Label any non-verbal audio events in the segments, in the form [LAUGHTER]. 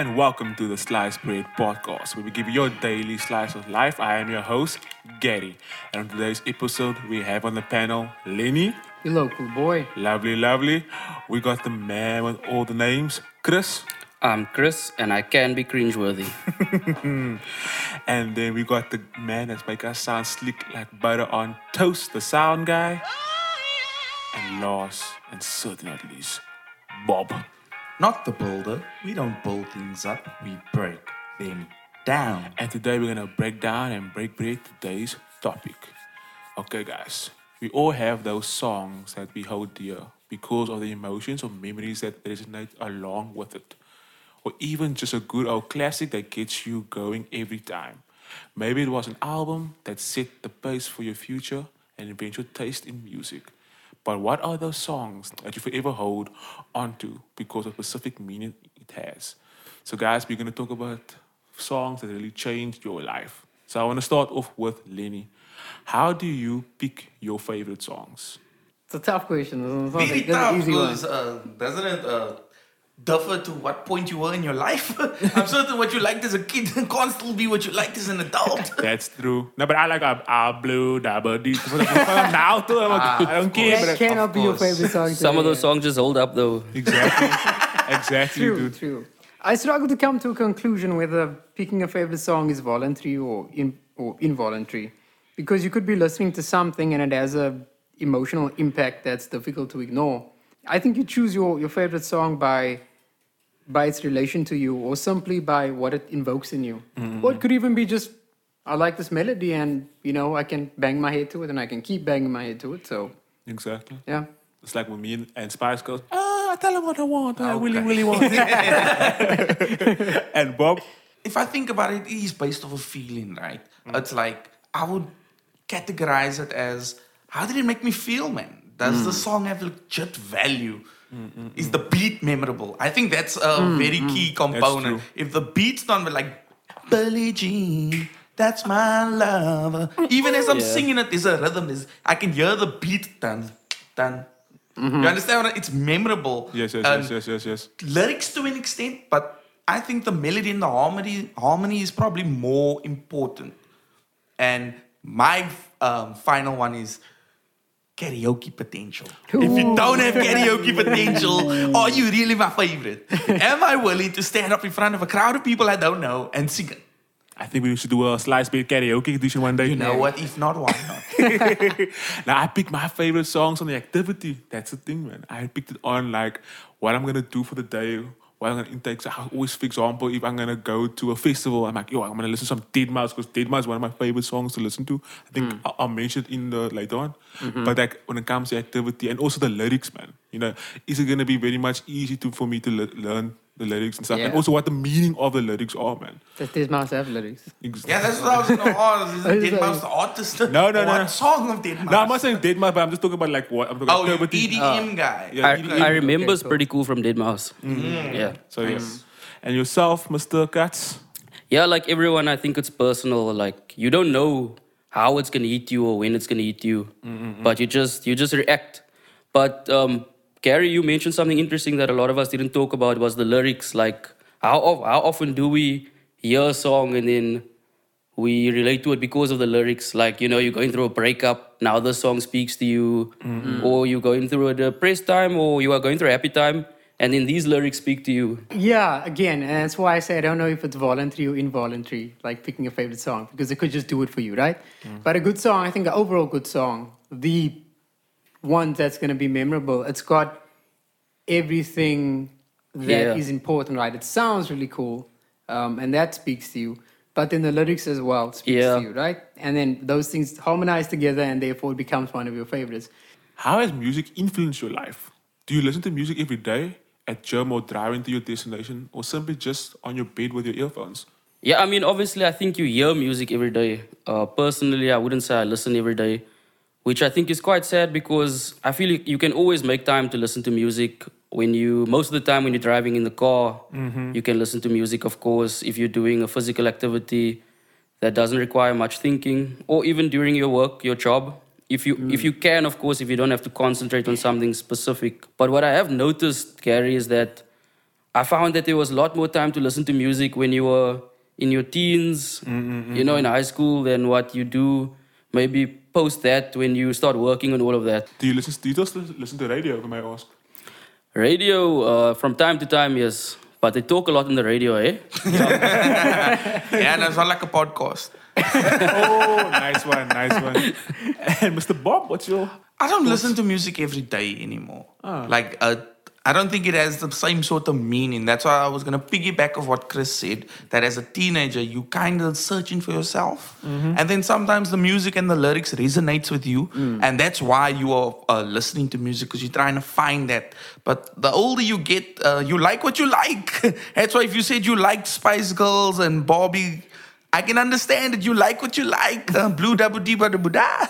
and welcome to the Sliced Bread Podcast, where we give you your daily slice of life. I am your host, Gary, and on today's episode, we have on the panel Lenny. Your local boy. Lovely, lovely. We got the man with all the names, Chris. I'm Chris, and I can be cringeworthy. [LAUGHS] And then we got the man that's make us sound slick like butter on toast, the sound guy. Oh, and last, and certainly not least, Bob. Not the builder. We don't build things up, we break them down. And today we're gonna break down and break break today's topic. Okay, guys, we all have those songs that we hold dear because of the emotions or memories that resonate along with it, or even just a good old classic that gets you going every time. Maybe it was an album that set the pace for your future and eventual taste in music. But what are those songs that you forever hold onto because of specific meaning it has? So, guys, we're gonna talk about songs that really changed your life. So, I want to start off with Lenny. How do you pick your favorite songs? It's a tough question. It's not Very like, that's an tough easy one. because uh, doesn't it uh, differ to what point you were in your life? [LAUGHS] I'm certain what you liked as a kid [LAUGHS] can't still be what you liked as an adult. [LAUGHS] That's true. No, but I like a, a blue double D. now too. I'm like, ah, I don't care. That But cannot be your favorite song. Some of those songs just hold up, though. exactly, exactly, True, dude. true. I struggle to come to a conclusion whether picking a favorite song is voluntary or in, or involuntary, because you could be listening to something and it has a emotional impact that's difficult to ignore. I think you choose your, your favorite song by by its relation to you, or simply by what it invokes in you. Mm-hmm. Or it could even be just I like this melody, and you know I can bang my head to it, and I can keep banging my head to it. So Exactly. yeah. It's like when me and, and Spice goes, ah, I tell him what I want. I really, Okay. really want. [LAUGHS] and Bob, if I think about it, it is based off a feeling, right? Mm. It's like I would categorize it as how did it make me feel, man? Does mm. the song have legit value? Is the beat memorable? I think that's a mm, very mm. key component. If the beat's not like Billie Jean, that's my lover. Even as I'm Yeah. singing it, there's a rhythm. There's, I can hear the beat done, done. You mm-hmm. understand? what I- It's memorable. yes, yes, And yes, yes, yes, yes. lyrics to an extent, but I think the melody and the harmony harmony is probably more important. And my um, final one is karaoke potential. If you don't have karaoke potential, are you really my favorite? [LAUGHS] Am I willing to stand up in front of a crowd of people I don't know and sing it? I think we should do a slice bait karaoke edition one day. You know what? If not, why not? [LAUGHS] now I pick my favorite songs on the activity. That's the thing, man. I picked it on like what I'm gonna do for the day, what I'm gonna intake. So I always, for example, if I'm gonna go to a festival, I'm like, yo, I'm gonna listen to some deadmau5 because deadmau5 is one of my favorite songs to listen to. I think mm. I'll, I'll mention it in the later on. Mm-hmm. But like when it comes to activity and also the lyrics, man, you know, is it gonna be very much easy to for me to le- learn the lyrics and stuff, and also what the meaning of the lyrics are, man. Does this mouse have lyrics? Ex- yeah, that's what I was going [LAUGHS] to ask. Is Is Dead that- Mouse the artist? No, no, no, What song of deadmau5? No, I'm not saying deadmau5, but I'm just talking about like what I'm talking Oh, you activity. EDM ah. guy. yeah, I, EDM. I remember it's cool. pretty cool from deadmau5. Mm-hmm. Mm-hmm. Yeah. So yes. And yourself, Mr. Katz? Yeah, like everyone, I think it's personal. Like you don't know how it's gonna eat you or when it's gonna eat you, mm-hmm, but you just you just react. But um, Gary, you mentioned something interesting that a lot of us didn't talk about was the lyrics. Like how of- how often do we hear a song and then we relate to it because of the lyrics? Like you know, you're going through a breakup. Now the song speaks to you, mm-hmm. or you're going through a depressed time, or you are going through a happy time, and then these lyrics speak to you. Yeah, again, and that's why I say I don't know if it's voluntary or involuntary, like picking a favorite song, because it could just do it for you, right? Mm. But a good song, I think an overall good song, the one that's going to be memorable, it's got everything that is Yeah. important, right? It sounds really cool, um, and that speaks to you. But then the lyrics as well speaks Yeah. to you, right? And then those things harmonize together, and therefore it becomes one of your favorites. How has music influenced your life? Do you listen to music every day at gym or driving to your destination or simply just on your bed with your earphones? Yeah, I mean, obviously, I think you hear music every day. Uh, personally, I wouldn't say I listen every day, which I think is quite sad because I feel you, you can always make time to listen to music when you, most of the time when you're driving in the car, mm-hmm. you can listen to music, of course, if you're doing a physical activity that doesn't require much thinking, or even during your work, your job. If you, if mm. you can, of course, if you don't have to concentrate on something specific. But what I have noticed, Gary, is that I found that there was a lot more time to listen to music when you were in your teens, mm-hmm, mm-hmm. you know, in high school, than what you do maybe post that when you start working on all of that. Do you listen? Do you still listen to radio? If I may ask. Radio, uh, from time to time, yes, but they talk a lot on the radio, eh? [LAUGHS] yeah, and it's not like a podcast. oh, nice one, nice one. And Mr. Bob, what's your? I don't listen to music every day anymore. Like, uh, I don't think it has the same sort of meaning. That's why I was going to piggyback of what Chris said. That as a teenager, you kind of searching for yourself, and then sometimes the music and the lyrics resonates with you, and that's why you are uh, listening to music because you're trying to find that. But the older you get, uh, you like what you like. [LAUGHS] that's why if you said you liked Spice Girls and Bobby I can understand that you like what you like. Uh, blue double D buddha buddha.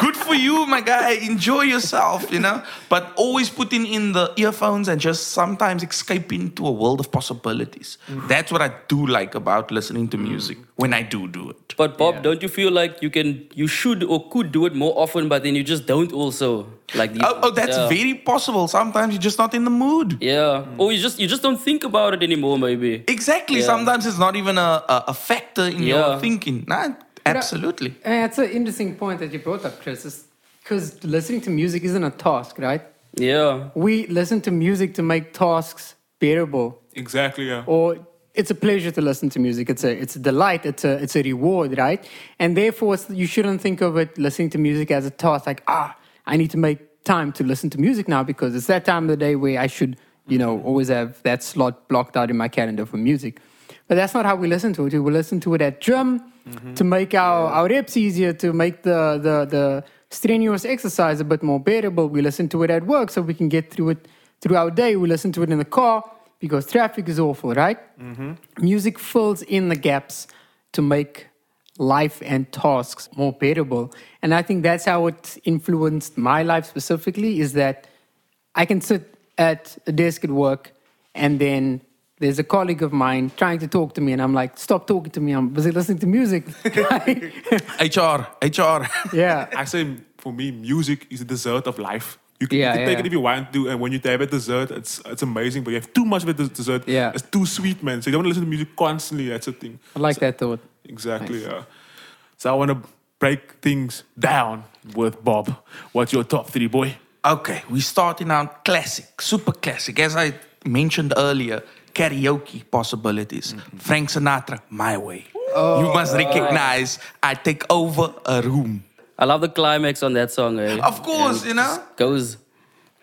Good for you, my guy. Enjoy yourself, you know. But always putting in the earphones and just sometimes escape into a world of possibilities. Mm-hmm. That's what I do like about listening to music mm. when I do do it. But Bob, Yeah. don't you feel like you can, you should or could do it more often, but then you just don't also like? The, Oh, oh that's yeah. very possible. Sometimes you're just not in the mood. Yeah, mm. or you just you just don't think about it anymore, maybe. Exactly. Yeah. Sometimes it's not even a, a, a factor in Yeah. your thinking. Nah, absolutely. And that's an interesting point that you brought up, Chris, because listening to music isn't a task, right? Yeah, We listen to music to make tasks bearable, Exactly. Yeah. or it's a pleasure to listen to music. It's a it's a delight. It's a it's a reward, right? And therefore, it's, you shouldn't think of it listening to music as a task. Like ah, I need to make time to listen to music now because it's that time of the day where I should, you know, always have that slot blocked out in my calendar for music. But that's not how we listen to it. We listen to it at drum Mm-hmm. to make our, our reps easier, to make the, the, the strenuous exercise a bit more bearable. We listen to it at work so we can get through it through our day. We listen to it in the car because traffic is awful, right? Mm-hmm. Music fills in the gaps to make life and tasks more bearable. And I think that's how it influenced my life specifically is that I can sit at a desk at work and then there's a colleague of mine trying to talk to me and I'm like, stop talking to me. I'm busy listening to music. [LAUGHS] HR, HR. yeah. [LAUGHS] I say for me, music is the dessert of life. You can, Yeah, you can take yeah. it if you want to, and when you have a dessert, it's it's amazing. But you have too much of a des- dessert. Yeah. it's too sweet, man. So you don't want to listen to music constantly. That's a thing. I like that thought. Exactly. Nice. Yeah. So I want to break things down with Bob. What's your top three, boy? Okay, we're starting out classic, super classic. As I mentioned earlier, karaoke possibilities. Frank Sinatra, My Way. you must recognize I take over a room. I love the climax on that song. Eh? Of course, And it you know. Goes.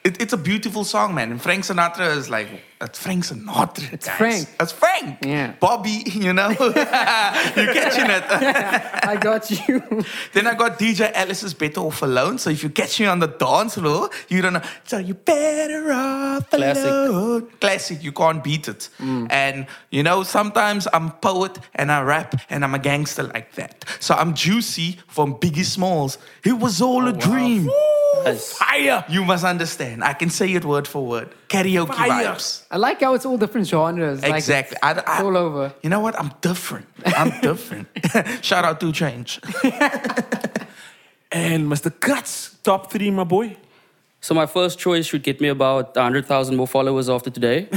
It, it's a beautiful song, man. And Frank Sinatra is like, that's Frank Sinatra. It's guys. Frank. That's Frank. Yeah. Bobby, you know. [LAUGHS] You're catching it. I got you. Then I got DJ Alice's Better Off Alone. So if you catch me on the dance floor, you don't know. So you better off Classic. alone. Classic. You can't beat it. Mm. And you know, sometimes I'm a poet and I rap and I'm a gangster like that. So I'm Juicy from Biggie Smalls. It was all a oh, dream. Nice. Fire! You must understand. I can say it word for word. Karaoke Fire. vibes. I like how it's all different genres. like Exactly. it's I- I- all over. You know what? I'm different. I'm [LAUGHS] different. [LAUGHS] Shout out to Change. [LAUGHS] And Mr. Guts, top three, my boy. So my first choice should get me about 100,000 more followers after today.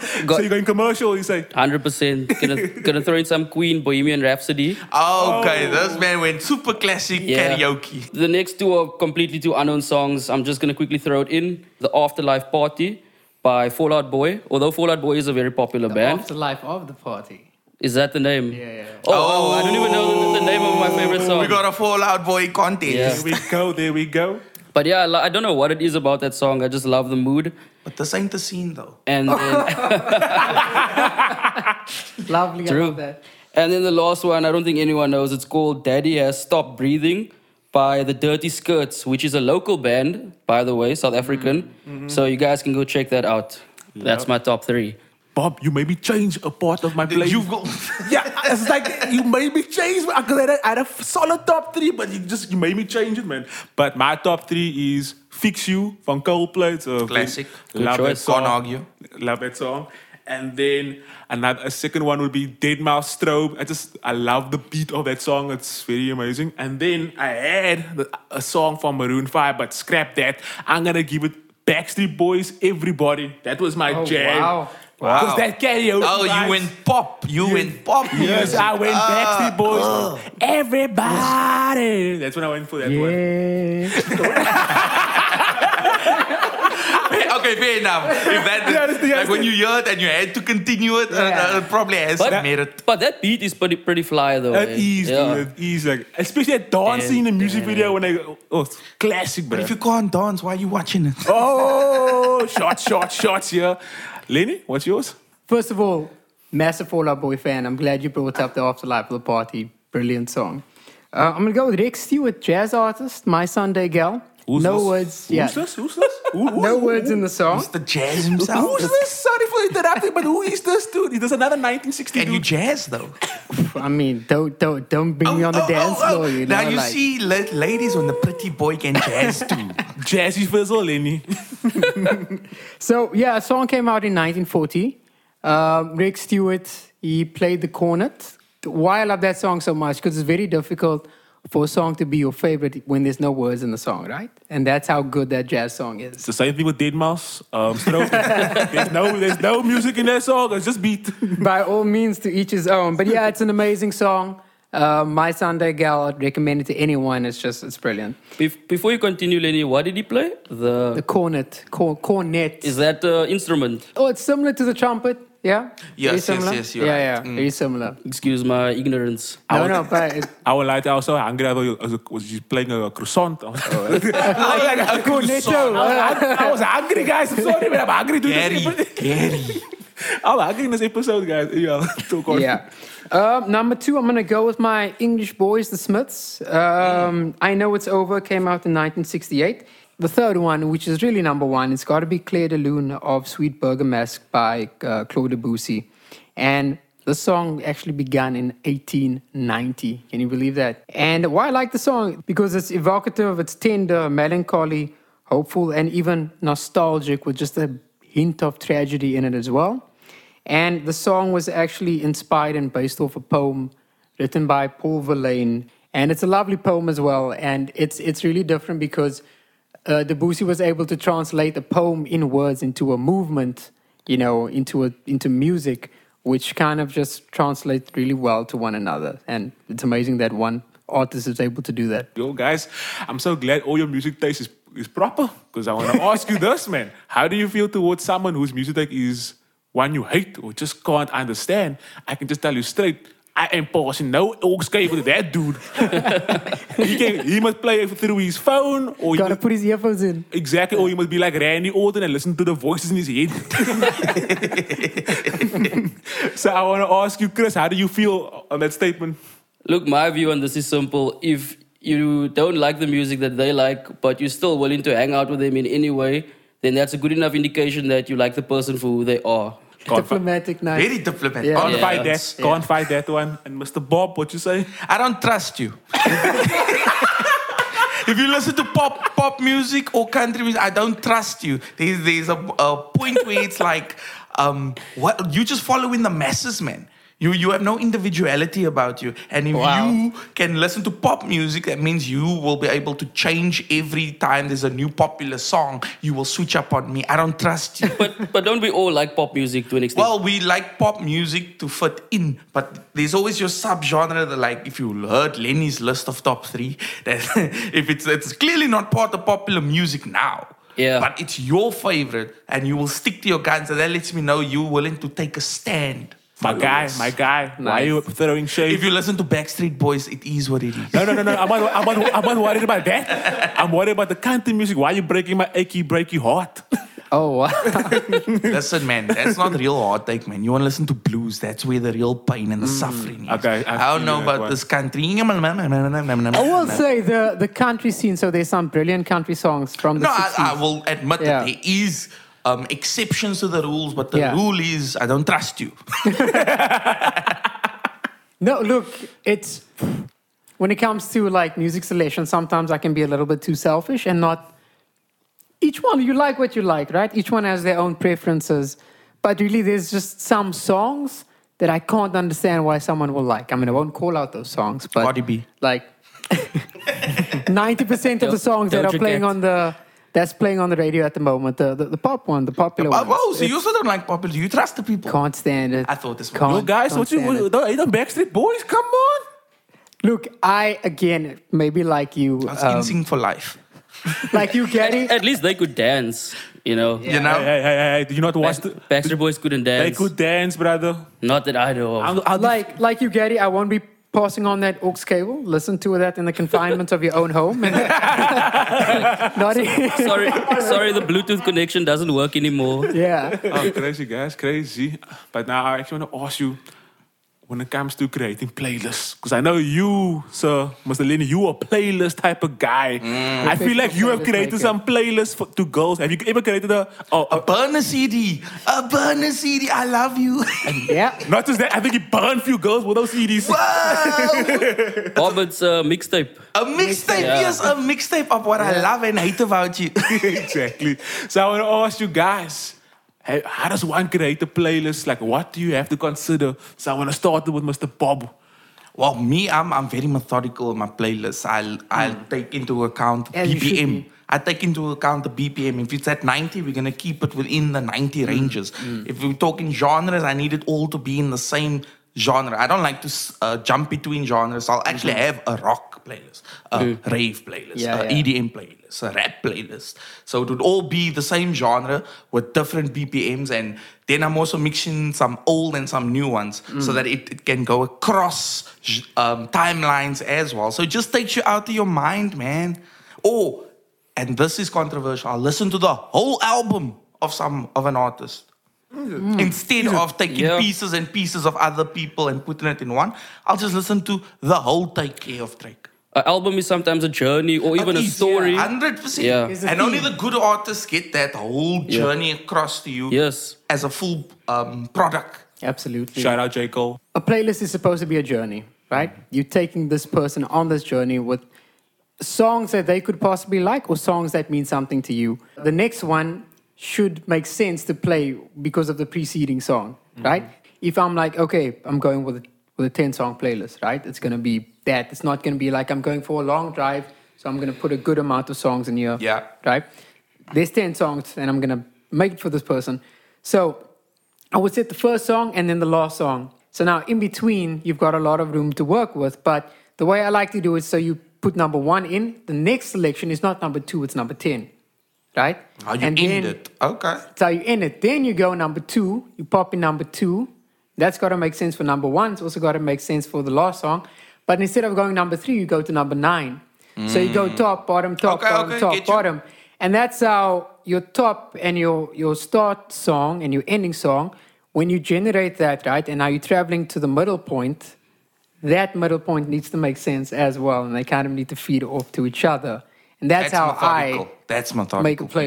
[LAUGHS] So you're going commercial, you say? 100%. Gonna, [LAUGHS] gonna throw in some Queen Bohemian Rhapsody. Okay, oh. this man went super classic Yeah. karaoke. The next two are completely two unknown songs. I'm just gonna quickly throw it in. The Afterlife Party by Fall Out Boy. Although Fall Out Boy is a very popular band. Afterlife of the party. Is that the name? Yeah, yeah. Oh, oh, oh I don't even know the, the name of my favorite song. We got a Fall Out Boy contest. Yeah. There we go, there we go. But yeah, I don't know what it is about that song. I just love the mood. But this ain't the scene though. And then, [LAUGHS] Lovely. I love that. and then the last one, I don't think anyone knows. It's called Daddy Has Stopped Breathing by the Dirty Skirts, which is a local band, by the way, South African. Mm-hmm. Mm-hmm. So you guys can go check that out. That's my top three. Bob, you made me change a part of my play. You go. [LAUGHS] yeah, it's like you made me change. Because I had, a- I had a solid top three, but you just you made me change it, man. But my top three is "Fix You" from Coldplay. It's a Classic. Love choice. that song. Can't argue. Love that song. And then another a second one would be deadmau5 Strobe. I just I love the beat of that song. It's very amazing. And then I had the, a song from Maroon Five, but scrap that. I'm gonna give it Backstreet Boys, Everybody. That was my Oh, jam. wow. Because that karaoke. Oh, you went pop. You went pop. Yes, music. I went Ah, Backstreet Boys. ah. Everybody. That's when I went for that one. [LAUGHS] Yeah. okay, fair enough. If that, [LAUGHS] Yeah, that's the- like when you hear it and you had to continue it, uh, Yeah. uh, it probably has But, merit. but that beat is pretty pretty fly though. At eh? ease, Yeah. dude. At ease. Like, especially that dancing in the music video when I oh, it's classic, bro. But if you can't dance, why are you watching it? [LAUGHS] oh, shots, shots, shots here. Lenny, what's yours? First of all, massive Fall Out Boy fan. I'm glad you brought up the Afterlife of the Party. Brilliant song. Uh, I'm gonna go with Rex Stewart, jazz artist, My Sunday Gal. Who's no this? words. Who's yeah. this? Who's this? Who, who- No who- words in the song. Mr. Jazz himself. Who's this? Sorry for interrupting, but who is this dude? He does another 1960 Can you jazz though? [COUGHS] I mean, don't don't don't bring me on the Oh, dance oh, oh. floor. You know, now you like, see, la- ladies, when the pretty boy can jazz too. [LAUGHS] Jazzy Fizzle, Lenny. [LAUGHS] So yeah, a song came out in 1940. Um, Rex Stewart he played the cornet. Why I love that song so much because it's very difficult for a song to be your favorite when there's no words in the song, right? And that's how good that jazz song is. It's the same thing with deadmau5. Um, Stroke. [LAUGHS] there's, no, there's no music in that song. It's just beat. By all means, to each his own. But yeah, it's an amazing song. Uh, My Sunday Gal, I'd recommend it to anyone. It's just it's brilliant. Bef- before you continue, Lenny, what did he play? The, The cornet, cor- cornet. is that uh, instrument? oh, it's similar to the trumpet. Yeah. Yes, Very yes, similar? yes, you're yeah, right. yeah, Mm. very similar. Excuse my ignorance. No, no, but it, I was like, I was so hungry. I thought you- I was, was just playing a croissant. I was, I like, a cornetto. I was- I hungry, guys. I'm sorry, but I'm hungry. to Gary, Gary. [LAUGHS] I'm hungry in this episode, guys. Yeah, [LAUGHS] talk on. yeah. Um, number two, I'm going to go with my English boys, the Smiths. Um, I Know It's Over came out in 1968. The third one, which is really number one, it's got to be Clair de Lune of Suite bergamasque by uh, Claude Debussy. And the song actually began in 1890. Can you believe that? And why I like the song? Because it's evocative, it's tender, melancholy, hopeful, and even nostalgic with just a hint of tragedy in it as well. And the song was actually inspired and based off a poem written by Paul Verlaine. And it's a lovely poem as well. And it's, it's really different because uh, Debussy was able to translate a poem in words into a movement, you know, into, a, into music, which kind of just translates really well to one another. And it's amazing that one artist is able to do that. Yo, guys, I'm so glad all your music taste is, is proper. Because I want to [LAUGHS] ask you this, man. How do you feel towards someone whose music taste is one you hate or just can't understand? I can just tell you straight. I ain't passing no oogskate with that dude. he, can, he must play it through his phone or he Gotta must, put his earphones in. exactly, or he must be like Randy Orton and listen to the voices in his head. [LAUGHS] so I want to ask you, Chris, how do you feel on that statement? Look, my view on this is simple. If you don't like the music that they like, but you're still willing to hang out with them in any way, then that's a good enough indication that you like the person for who they are. Can't, fi- Diplomatic night. Very diplomatic. Yeah. can't Honest. fight that's- that. Can't fight that one. And Mr. Bob, what you say? I don't trust you. [LAUGHS] if you listen to pop pop music or country music, I don't trust you. There's there's a, a point where it's like, um, what you just following the masses, man. You you have no individuality about you, and if Wow. you can listen to pop music, that means you will be able to change every time there's a new popular song. You will switch up on me. I don't trust you. But but don't we all like pop music to an extent? Well, we like pop music to fit in, but there's always your subgenre that, like, if you heard Lenny's list of top three, [LAUGHS] that if it's it's clearly not part of popular music now. Yeah. But it's your favorite, and you will stick to your guns, and that lets me know you're willing to take a stand. My guy, my guy. Why are you throwing shade? If you listen to Backstreet Boys, it is what it is. no, no, no, no. I'm not, I'm, not, I'm not worried about that. I'm worried about the country music. Why are you breaking my achy, breaky heart? Oh, wow. [LAUGHS] Listen, man, that's not real heartache, man. You want to listen to blues. That's where the real pain and the suffering is. Mm. Okay, I I, don't feel know that about one. this country. I I will say the, the country scene, so there's some brilliant country songs from the No, 60s. I, I will admit Yeah. that there is um, exceptions to the rules, but the Yeah. rule is I don't trust you. [LAUGHS] No, look, it's when it comes to like music selection, sometimes I can be a little bit too selfish and not each one you like what you like, right? Each one has their own preferences. But really there's just some songs that I can't understand why someone will like. I mean I won't call out those songs, but Cardi B. like [LAUGHS] 90% of the Don't- songs that don't are playing on the that's playing on the radio at the moment. The the, the pop one, the popular one. whoa, so you also don't like popular. You trust the people. Can't stand it. I thought this was- Can't- Yo, guys, can't what you, stand it. what, are you the Backstreet Boys? Come on. Look, I again maybe like you, That's um, instinct for life. [LAUGHS] like you, Gary. At least they could dance, you know. You know? Hey, hey, hey, hey, do you not watch the, Backstreet Boys couldn't dance. They could dance, brother. Not that I know of. I'm, I'll like like you, Gary. I won't be passing on that aux cable. Listen to that in the confinement of your own home. [LAUGHS] Not sorry, sorry, the Bluetooth connection doesn't work anymore. yeah. oh, crazy, guys, crazy. But now I actually want to ask you when it comes to creating playlists, because I know you, sir, Mr. Lenny, you are a playlist type of guy. I feel like you have created maker. some playlists for, to girls. Have you ever created a, oh, A burner CD. A burner CD. I love you. Yeah. [LAUGHS] not just that, I think he burned a few girls with those CDs. Whoa. [LAUGHS] Robert's uh, mixtape. A mixtape. Yeah. Yes, a mixtape of what I love and hate about you. [LAUGHS] exactly. So I want to ask you guys, hey, how does one create a playlist? Like, what do you have to consider? So I want to start with Mr. Bob. Well, me, I'm I'm very methodical in my playlists. I'll I'll hmm. take into account As you should BPM. be. I take into account the BPM. If it's at 90, we're gonna keep it within the 90 hmm. ranges. Hmm. If we're talking genres, I need it all to be in the same genre. I don't like to uh, jump between genres. I'll actually have a rock playlist, a uh, mm. rave playlist, Yeah, a yeah. EDM playlist, a uh, rap playlist. So it would all be the same genre with different BPMs. And then I'm also mixing some old and some new ones so mm. that it, it can go across um, timelines as well. So it just takes you out of your mind, man. Or, and this is controversial, I'll listen to the whole album of some of an artist. Mm. Instead of taking Yeah. pieces and pieces of other people and putting it in one, I'll just listen to the whole take care of track. An album is sometimes a journey or even a It is, story. yeah, 100%. Yeah. It's And only the good artists get that whole Yeah. journey across to you Yes. as a full um, product. Absolutely. Shout out J. Cole. a playlist is supposed to be a journey, right? You're taking this person on this journey with songs that they could possibly like or songs that mean something to you. The next one should make sense to play because of the preceding song, right? If I'm like, okay, I'm going with with a 10 song playlist, right? It's going to be that. It's not going to be like I'm going for a long drive, so I'm going to put a good amount of songs in here, Yeah. right? There's 10 songs and I'm going to make it for this person. So I would set the first song and then the last song. So now in between, you've got a lot of room to work with. But the way I like to do it, so you put number one in, the next selection is not number two, it's number 10. Right? How you and end then, it. Okay. How you end it. Then you go number two, you pop in number two. That's got to make sense for number one. It's also got to make sense for the last song. But instead of going number three, you go to number nine. So you go mm. top, bottom, top, Okay, bottom, okay, top, bottom. And that's how your top and your, your start song and your ending song, when you generate that, right, and now you're traveling to the middle point, that middle point needs to make sense as well. And they kind of need to feed off to each other. And that's, how methodical. I That's methodical. make a people.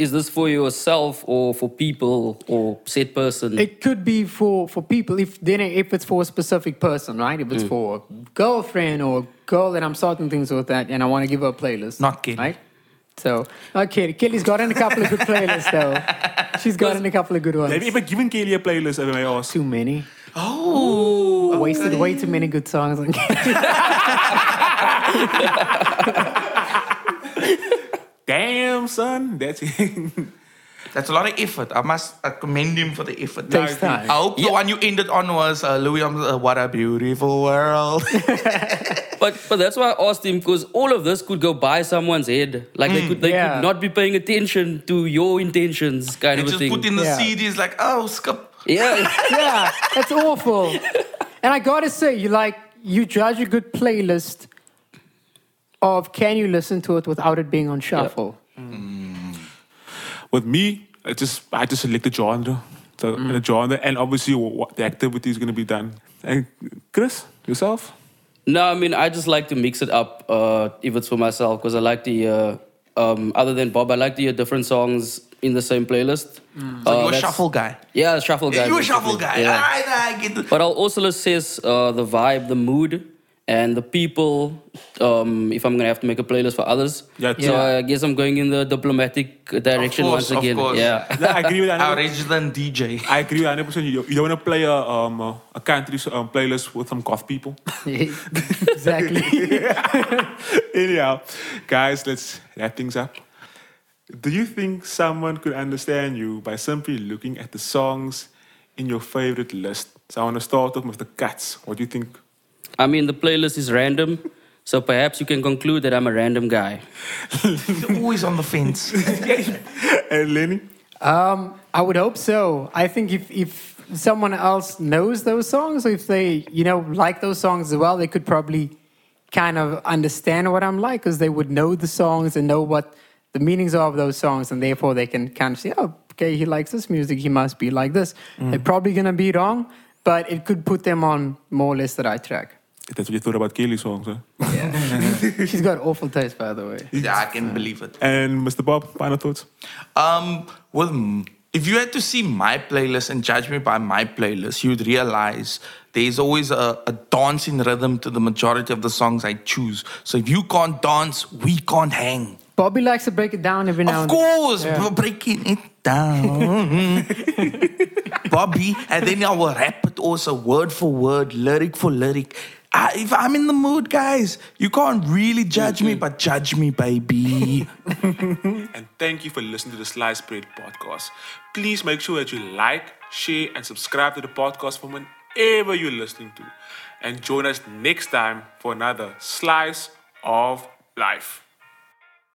Playlist. Is this for yourself or for people or said person? It could be for, for people if then if it's for a specific person, right? If it's mm. for a girlfriend or a girl that I'm starting things with that and I want to give her a playlist. Not Kelly. Right? So not Kelly. Kelly's got in a couple of good playlists though. She's got in a couple of good ones. Have you ever given Kelly a playlist? If I may ask? Too many. Oh. Wasted way too many good songs on Kelly. [LAUGHS] Damn, son. That's it. [LAUGHS] That's a lot of effort. I must uh, commend him for the effort. Takes time. I hope the one you ended on was uh, Louis Armstrong, uh, What a Beautiful World. [LAUGHS] But but that's why I asked him because all of this could go by someone's head. Like they could they yeah. could not be paying attention to your intentions, kind and of a just thing. put in the Yeah. CDs like, oh, skip. yeah, [LAUGHS] yeah, that's awful. And I gotta say, you like you judge a good playlist of can you listen to it without it being on shuffle? With me, I just I just select the genre, the, the genre, and obviously what the activity is going to be done. And Chris, yourself? No, I mean I just like to mix it up uh, if it's for myself because I like to hear. Um, other than Bob, I like to hear different songs in the same playlist. So Uh, you're a shuffle guy. Yeah, shuffle guy. You're a shuffle guy. Yeah. All right, I get it. But I'll also assess uh, the vibe, the mood, and the people. Um, if I'm gonna have to make a playlist for others, Yeah, so Yeah. I guess I'm going in the diplomatic direction course, once of again. course. Yeah. [LAUGHS] Yeah, I agree with [LAUGHS] that. Our resident DJ. I agree with 100. percent You, you don't want to play a um a, a country um, playlist with some goth people. [LAUGHS] exactly. Anyhow, guys, let's wrap things up. Do you think someone could understand you by simply looking at the songs in your favorite list? So I want to start off with the cats. What do you think? I mean, the playlist is random, so perhaps you can conclude that I'm a random guy. You're always on the fence. [LAUGHS] And Lenny? Um, I would hope so. I think if, if someone else knows those songs, or if they, you know, like those songs as well, they could probably kind of understand what I'm like because they would know the songs and know what the meanings are of those songs, and therefore they can kind of say, oh, okay, he likes this music, he must be like this. They're probably going to be wrong, but it could put them on more or less the right track. That's what you thought about Kelly's songs, huh? Yeah. [LAUGHS] She's got awful taste, by the way. yeah, I can believe it. And Mr. Bob, final thoughts? Um, well, mm, if you had to see my playlist and judge me by my playlist, you'd realize there's always a, a dancing rhythm to the majority of the songs I choose. So if you can't dance, we can't hang. Bobby likes to break it down every now Of and course, Yeah. we're breaking it down. [LAUGHS] Bobby, and then I will rap it also word for word, lyric for lyric. I, if I'm in the mood, guys, you can't really judge me, but judge me, baby. [LAUGHS] And thank you for listening to the Sliced Bread podcast. Please make sure that you like, share, and subscribe to the podcast from whenever you're listening to. And join us next time for another Slice of Life.